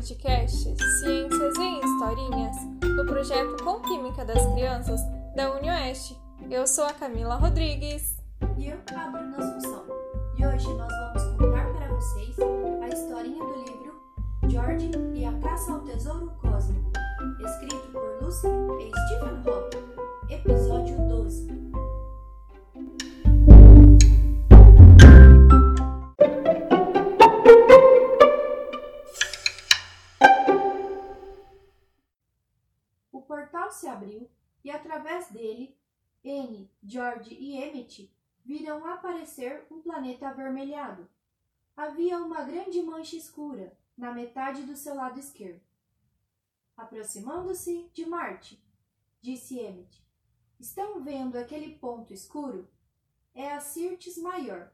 podcast Ciências em Historinhas, do projeto Com Química das Crianças da UniOeste. Eu sou a Camila Rodrigues. E eu, a Bruna Assunção. E hoje nós vamos contar para vocês a historinha do livro George e a Caça ao Tesouro Cósmico, escrito por Lucy e Stephen Hawking, episódio 12. Se abriu e através dele, N, George e Emmett viram aparecer um planeta avermelhado. Havia uma grande mancha escura na metade do seu lado esquerdo. Aproximando-se de Marte, disse Emmett. Estão vendo aquele ponto escuro? É a Sirtis Maior.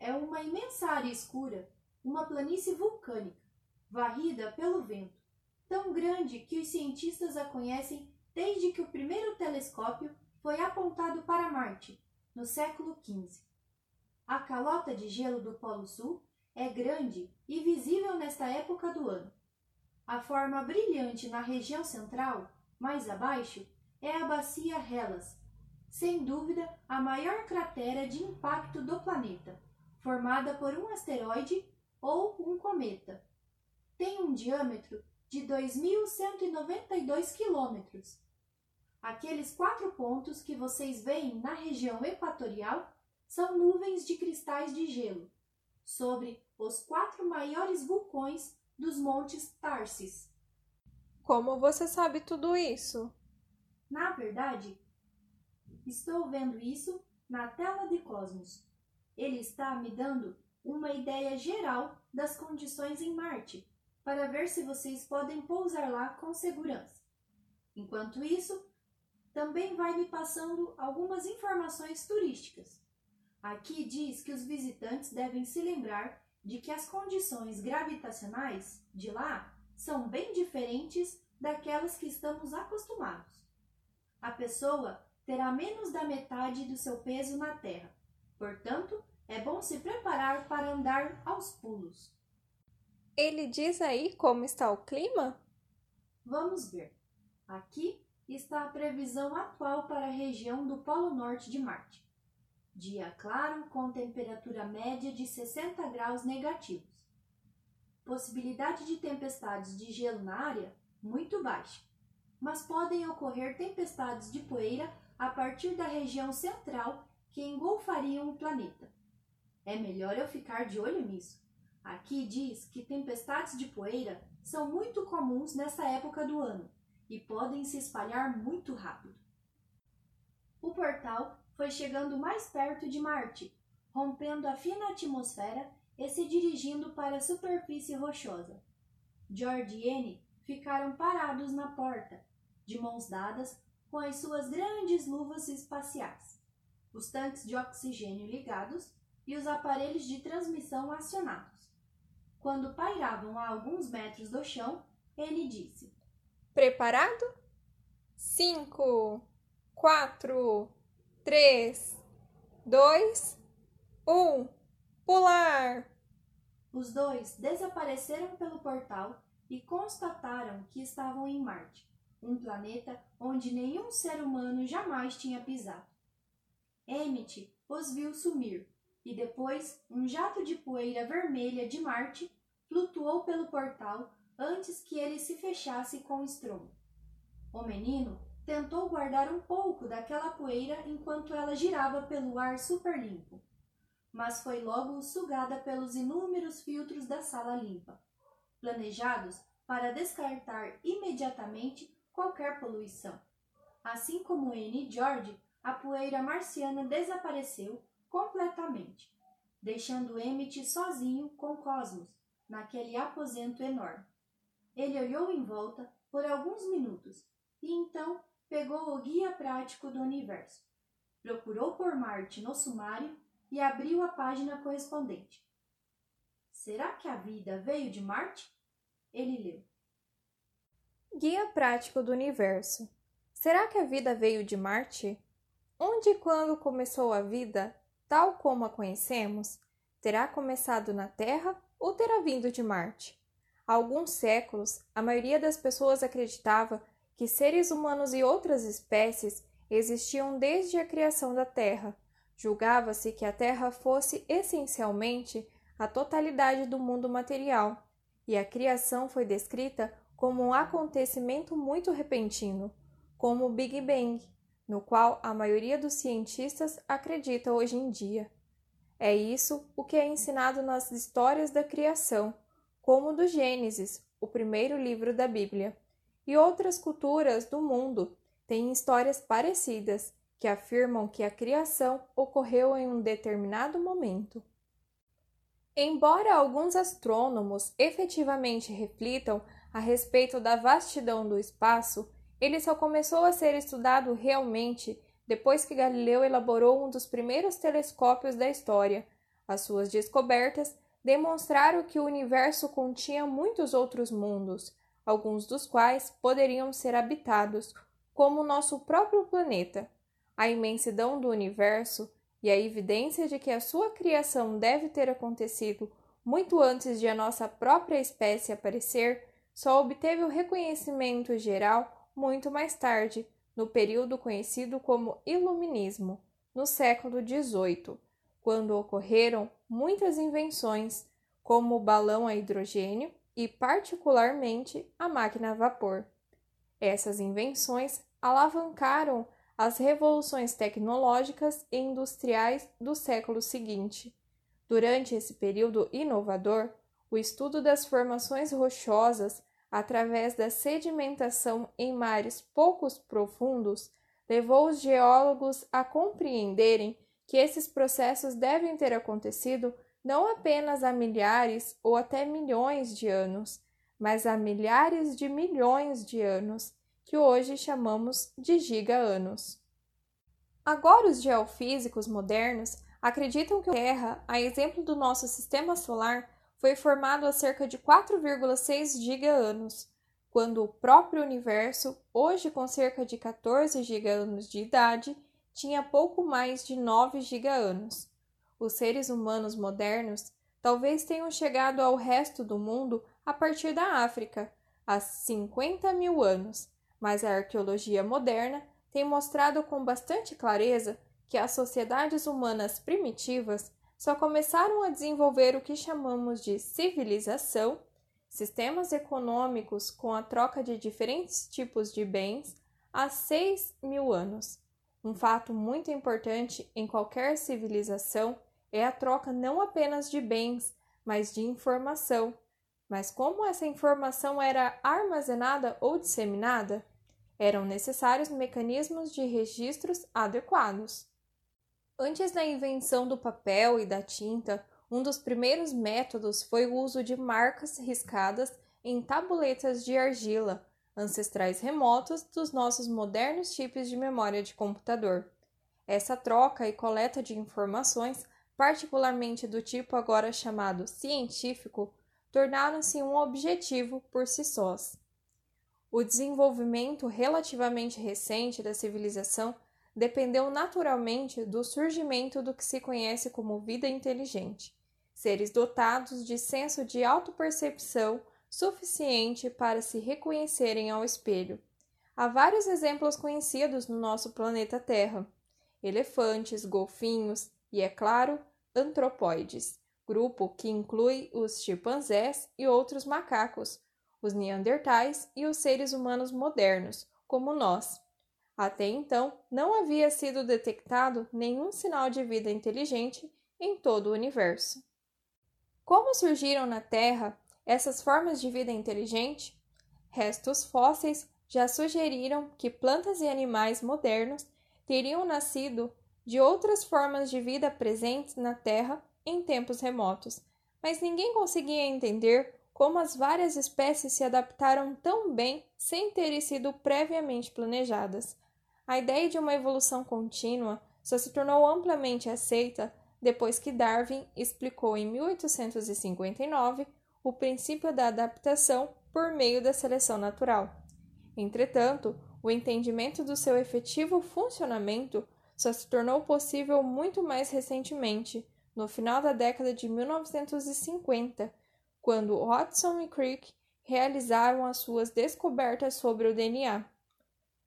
É uma imensa área escura, uma planície vulcânica, varrida pelo vento tão grande que os cientistas a conhecem desde que o primeiro telescópio foi apontado para Marte, no século XV. A calota de gelo do Polo Sul é grande e visível nesta época do ano. A forma brilhante na região central, mais abaixo, é a bacia Hellas, sem dúvida a maior cratera de impacto do planeta, formada por um asteroide ou um cometa. Tem um diâmetro de 2.192 quilômetros. Aqueles quatro pontos que vocês veem na região equatorial são nuvens de cristais de gelo sobre os quatro maiores vulcões dos montes Tarsis. Como você sabe tudo isso? Na verdade, estou vendo isso na tela de Cosmos. Ele está me dando uma ideia geral das condições em Marte para ver se vocês podem pousar lá com segurança. Enquanto isso, também vai me passando algumas informações turísticas. Aqui diz que os visitantes devem se lembrar de que as condições gravitacionais de lá são bem diferentes daquelas que estamos acostumados. A pessoa terá menos da metade do seu peso na Terra, portanto, é bom se preparar para andar aos pulos. Ele diz aí como está o clima? Vamos ver. Aqui está a previsão atual para a região do Polo Norte de Marte. Dia claro com temperatura média de 60 graus negativos. Possibilidade de tempestades de gelo na área muito baixa, mas podem ocorrer tempestades de poeira a partir da região central que engolfariam o planeta. É melhor eu ficar de olho nisso. Aqui diz que tempestades de poeira são muito comuns nessa época do ano e podem se espalhar muito rápido. O portal foi chegando mais perto de Marte, rompendo a fina atmosfera e se dirigindo para a superfície rochosa. George e Anne ficaram parados na porta, de mãos dadas, com as suas grandes luvas espaciais, os tanques de oxigênio ligados e os aparelhos de transmissão acionados. Quando pairavam a alguns metros do chão, ele disse: Preparado? Cinco, quatro, três, dois, um, pular! Os dois desapareceram pelo portal e constataram que estavam em Marte, um planeta onde nenhum ser humano jamais tinha pisado. Emmett os viu sumir e depois um jato de poeira vermelha de Marte flutuou pelo portal antes que ele se fechasse com estrondo. O menino tentou guardar um pouco daquela poeira enquanto ela girava pelo ar super limpo, mas foi logo sugada pelos inúmeros filtros da sala limpa, planejados para descartar imediatamente qualquer poluição. Assim como N George, a poeira marciana desapareceu completamente, deixando Emmett sozinho com Cosmos, naquele aposento enorme. Ele olhou em volta por alguns minutos e então pegou o guia prático do universo. Procurou por Marte no sumário e abriu a página correspondente. Será que a vida veio de Marte? Ele leu. Guia prático do universo. Será que a vida veio de Marte? Onde e quando começou a vida, tal como a conhecemos? Terá começado na Terra ou terá vindo de Marte? Há alguns séculos, a maioria das pessoas acreditava que seres humanos e outras espécies existiam desde a criação da Terra. Julgava-se que a Terra fosse essencialmente a totalidade do mundo material, e a criação foi descrita como um acontecimento muito repentino, como o Big Bang, no qual a maioria dos cientistas acredita hoje em dia. É isso o que é ensinado nas histórias da criação, como do Gênesis, o primeiro livro da Bíblia. E outras culturas do mundo têm histórias parecidas que afirmam que a criação ocorreu em um determinado momento. Embora alguns astrônomos efetivamente reflitam a respeito da vastidão do espaço, ele só começou a ser estudado realmente depois que Galileu elaborou um dos primeiros telescópios da história. As suas descobertas demonstraram que o universo continha muitos outros mundos, alguns dos quais poderiam ser habitados, como o nosso próprio planeta. A imensidão do universo e a evidência de que a sua criação deve ter acontecido muito antes de a nossa própria espécie aparecer só obteve o reconhecimento geral muito mais tarde, no período conhecido como Iluminismo, no século XVIII, quando ocorreram muitas invenções, como o balão a hidrogênio e, particularmente, a máquina a vapor. Essas invenções alavancaram as revoluções tecnológicas e industriais do século seguinte. Durante esse período inovador, o estudo das formações rochosas através da sedimentação em mares poucos profundos, levou os geólogos a compreenderem que esses processos devem ter acontecido não apenas há milhares ou até milhões de anos, mas há milhares de milhões de anos, que hoje chamamos de giga-anos. Agora, os geofísicos modernos acreditam que a Terra, a exemplo do nosso sistema solar, foi formado há cerca de 4,6 giga-anos, quando o próprio universo, hoje com cerca de 14 giga-anos de idade, tinha pouco mais de 9 giga-anos. Os seres humanos modernos talvez tenham chegado ao resto do mundo a partir da África, há 50 mil anos, mas a arqueologia moderna tem mostrado com bastante clareza que as sociedades humanas primitivas só começaram a desenvolver o que chamamos de civilização, sistemas econômicos com a troca de diferentes tipos de bens, há 6 mil anos. Um fato muito importante em qualquer civilização é a troca não apenas de bens, mas de informação. Mas como essa informação era armazenada ou disseminada? Eram necessários mecanismos de registros adequados. Antes da invenção do papel e da tinta, um dos primeiros métodos foi o uso de marcas riscadas em tabuletas de argila, ancestrais remotos dos nossos modernos chips de memória de computador. Essa troca e coleta de informações, particularmente do tipo agora chamado científico, tornaram-se um objetivo por si sós. O desenvolvimento relativamente recente da civilização dependeu naturalmente do surgimento do que se conhece como vida inteligente, seres dotados de senso de autopercepção suficiente para se reconhecerem ao espelho. Há vários exemplos conhecidos no nosso planeta Terra: elefantes, golfinhos e, é claro, antropóides, grupo que inclui os chimpanzés e outros macacos, os neandertais e os seres humanos modernos, como nós. Até então, não havia sido detectado nenhum sinal de vida inteligente em todo o universo. Como surgiram na Terra essas formas de vida inteligente? Restos fósseis já sugeriram que plantas e animais modernos teriam nascido de outras formas de vida presentes na Terra em tempos remotos, mas ninguém conseguia entender como as várias espécies se adaptaram tão bem sem terem sido previamente planejadas. A ideia de uma evolução contínua só se tornou amplamente aceita depois que Darwin explicou em 1859 o princípio da adaptação por meio da seleção natural. Entretanto, o entendimento do seu efetivo funcionamento só se tornou possível muito mais recentemente, no final da década de 1950, quando Watson e Crick realizaram as suas descobertas sobre o DNA.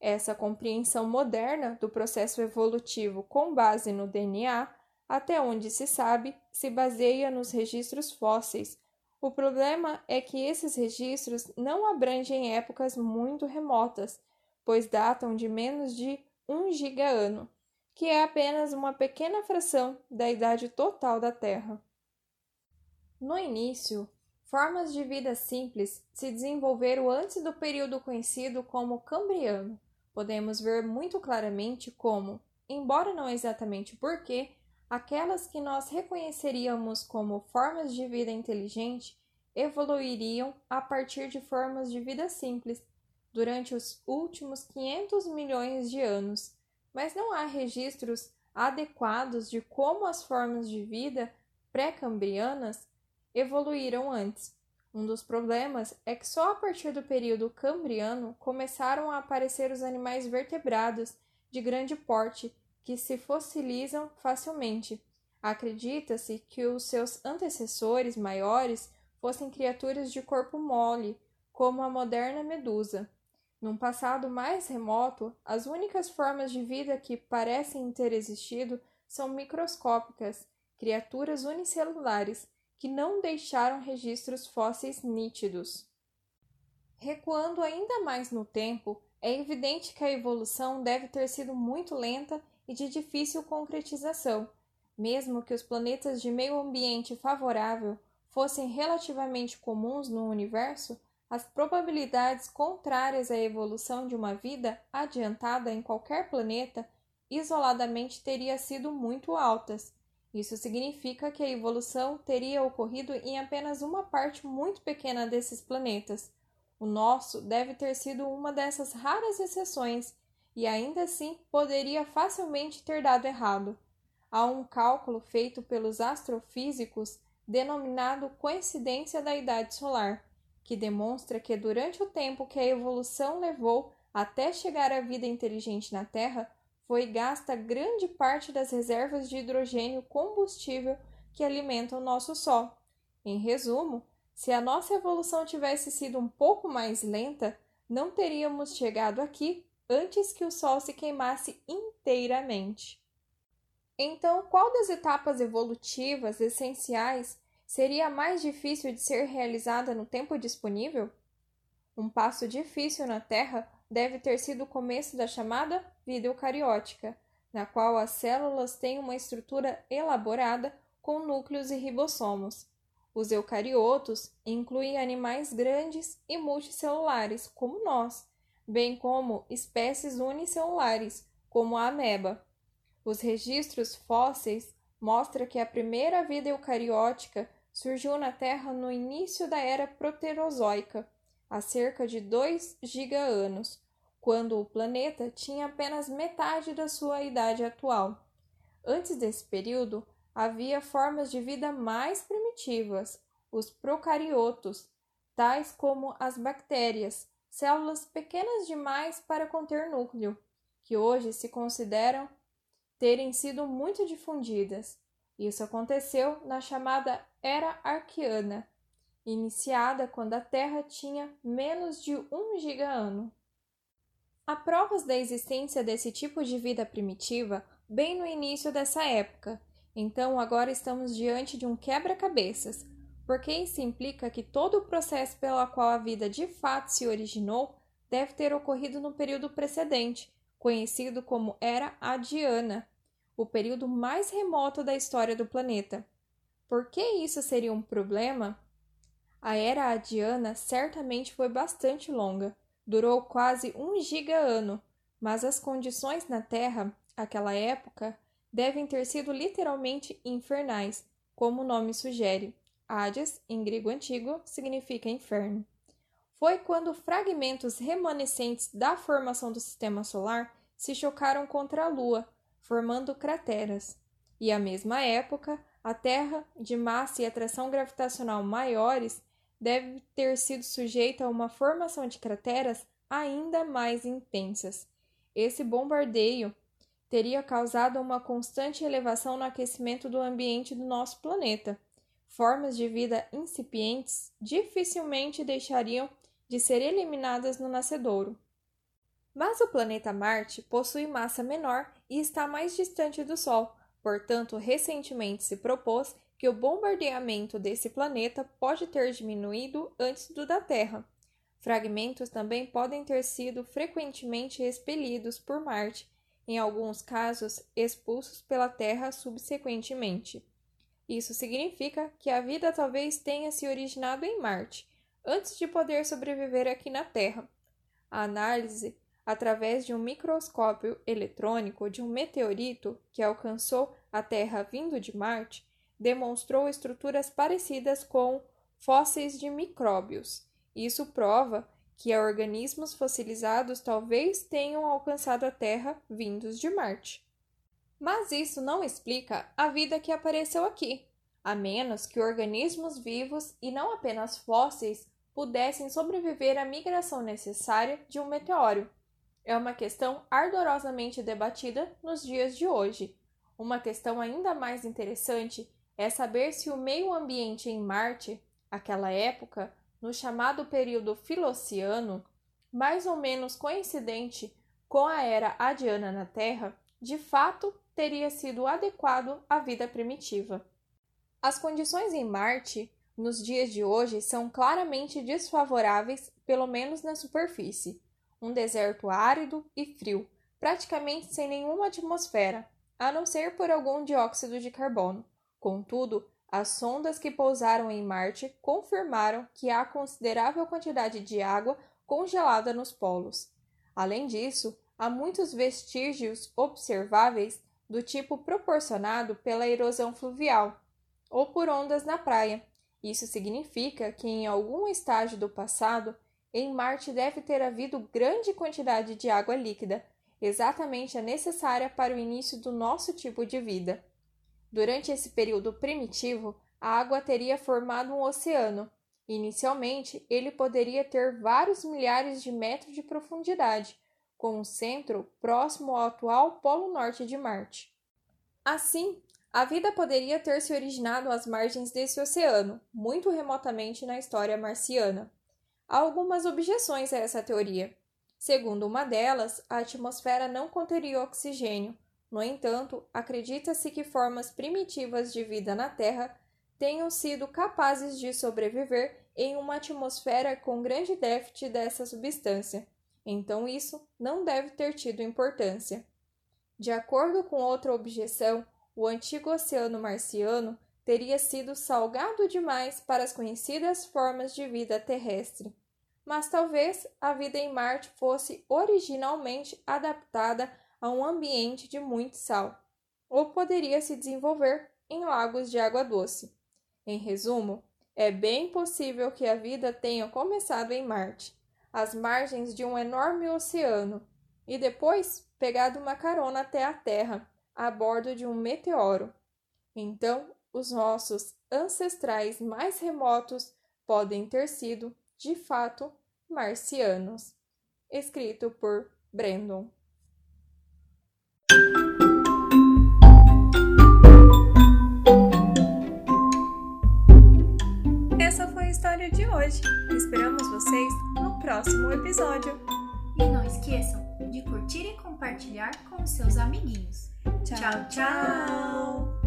Essa compreensão moderna do processo evolutivo com base no DNA, até onde se sabe, se baseia nos registros fósseis. O problema é que esses registros não abrangem épocas muito remotas, pois datam de menos de um gigaano, que é apenas uma pequena fração da idade total da Terra. No início, Formas de vida simples se desenvolveram antes do período conhecido como Cambriano. Podemos ver muito claramente como, embora não exatamente porquê, aquelas que nós reconheceríamos como formas de vida inteligente evoluiriam a partir de formas de vida simples durante os últimos 500 milhões de anos, mas não há registros adequados de como as formas de vida pré-cambrianas evoluíram antes. Um dos problemas é que só a partir do período cambriano começaram a aparecer os animais vertebrados de grande porte que se fossilizam facilmente. Acredita-se que os seus antecessores maiores fossem criaturas de corpo mole, como a moderna medusa. Num passado mais remoto, as únicas formas de vida que parecem ter existido são microscópicas, criaturas unicelulares que não deixaram registros fósseis nítidos. Recuando ainda mais no tempo, é evidente que a evolução deve ter sido muito lenta e de difícil concretização. Mesmo que os planetas de meio ambiente favorável fossem relativamente comuns no universo, as probabilidades contrárias à evolução de uma vida adiantada em qualquer planeta isoladamente teriam sido muito altas, isso significa que a evolução teria ocorrido em apenas uma parte muito pequena desses planetas. O nosso deve ter sido uma dessas raras exceções e ainda assim poderia facilmente ter dado errado. Há um cálculo feito pelos astrofísicos denominado coincidência da idade solar, que demonstra que durante o tempo que a evolução levou até chegar à vida inteligente na Terra, foi gasta grande parte das reservas de hidrogênio combustível que alimentam o nosso Sol. Em resumo, se a nossa evolução tivesse sido um pouco mais lenta, não teríamos chegado aqui antes que o Sol se queimasse inteiramente. Então, qual das etapas evolutivas essenciais seria mais difícil de ser realizada no tempo disponível? Um passo difícil na Terra deve ter sido o começo da chamada vida eucariótica, na qual as células têm uma estrutura elaborada com núcleos e ribossomos. Os eucariotos incluem animais grandes e multicelulares, como nós, bem como espécies unicelulares, como a ameba. Os registros fósseis mostram que a primeira vida eucariótica surgiu na Terra no início da era proterozoica, há cerca de 2 giga-anos, quando o planeta tinha apenas metade da sua idade atual. Antes desse período, havia formas de vida mais primitivas, os procariotos, tais como as bactérias, células pequenas demais para conter núcleo, que hoje se consideram terem sido muito difundidas. Isso aconteceu na chamada Era Arqueana, iniciada quando a Terra tinha menos de um giga-ano. Há provas da existência desse tipo de vida primitiva bem no início dessa época, então agora estamos diante de um quebra-cabeças, porque isso implica que todo o processo pelo qual a vida de fato se originou deve ter ocorrido no período precedente, conhecido como Era Adiana, o período mais remoto da história do planeta. Por que isso seria um problema? A era adiana certamente foi bastante longa, durou quase um giga-ano, mas as condições na Terra, aquela época, devem ter sido literalmente infernais, como o nome sugere. Hades, em grego antigo, significa inferno. Foi quando fragmentos remanescentes da formação do sistema solar se chocaram contra a Lua, formando crateras. E à mesma época, a Terra, de massa e atração gravitacional maiores, deve ter sido sujeita a uma formação de crateras ainda mais intensas. Esse bombardeio teria causado uma constante elevação no aquecimento do ambiente do nosso planeta. Formas de vida incipientes dificilmente deixariam de ser eliminadas no nascedouro. Mas o planeta Marte possui massa menor e está mais distante do Sol, portanto, recentemente se propôs que o bombardeamento desse planeta pode ter diminuído antes do da Terra. Fragmentos também podem ter sido frequentemente expelidos por Marte, em alguns casos expulsos pela Terra subsequentemente. Isso significa que a vida talvez tenha se originado em Marte, antes de poder sobreviver aqui na Terra. A análise através de um microscópio eletrônico de um meteorito que alcançou a Terra vindo de Marte demonstrou estruturas parecidas com fósseis de micróbios. Isso prova que organismos fossilizados talvez tenham alcançado a Terra vindos de Marte. Mas isso não explica a vida que apareceu aqui, a menos que organismos vivos e não apenas fósseis pudessem sobreviver à migração necessária de um meteoro. É uma questão ardorosamente debatida nos dias de hoje. Uma questão ainda mais interessante é saber se o meio ambiente em Marte, aquela época, no chamado período Filociano, mais ou menos coincidente com a era Adiana na Terra, de fato teria sido adequado à vida primitiva. As condições em Marte, nos dias de hoje, são claramente desfavoráveis, pelo menos na superfície. Um deserto árido e frio, praticamente sem nenhuma atmosfera, a não ser por algum dióxido de carbono. Contudo, as sondas que pousaram em Marte confirmaram que há considerável quantidade de água congelada nos polos. Além disso, há muitos vestígios observáveis do tipo proporcionado pela erosão fluvial ou por ondas na praia. Isso significa que em algum estágio do passado, em Marte deve ter havido grande quantidade de água líquida, exatamente a necessária para o início do nosso tipo de vida. Durante esse período primitivo, a água teria formado um oceano. Inicialmente, ele poderia ter vários milhares de metros de profundidade, com um centro próximo ao atual Polo Norte de Marte. Assim, a vida poderia ter se originado às margens desse oceano, muito remotamente na história marciana. Há algumas objeções a essa teoria. Segundo uma delas, a atmosfera não conteria oxigênio, no entanto, acredita-se que formas primitivas de vida na Terra tenham sido capazes de sobreviver em uma atmosfera com grande déficit dessa substância, então isso não deve ter tido importância. De acordo com outra objeção, o antigo oceano marciano teria sido salgado demais para as conhecidas formas de vida terrestre. Mas talvez a vida em Marte fosse originalmente adaptada a um ambiente de muito sal, ou poderia se desenvolver em lagos de água doce. Em resumo, é bem possível que a vida tenha começado em Marte, às margens de um enorme oceano e depois pegado uma carona até a Terra a bordo de um meteoro. Então, os nossos ancestrais mais remotos podem ter sido, de fato, marcianos. Escrito por Brandon. Essa foi a história de hoje. Esperamos vocês próximo episódio. E não esqueçam de curtir e compartilhar com seus amiguinhos. tchau! tchau. tchau.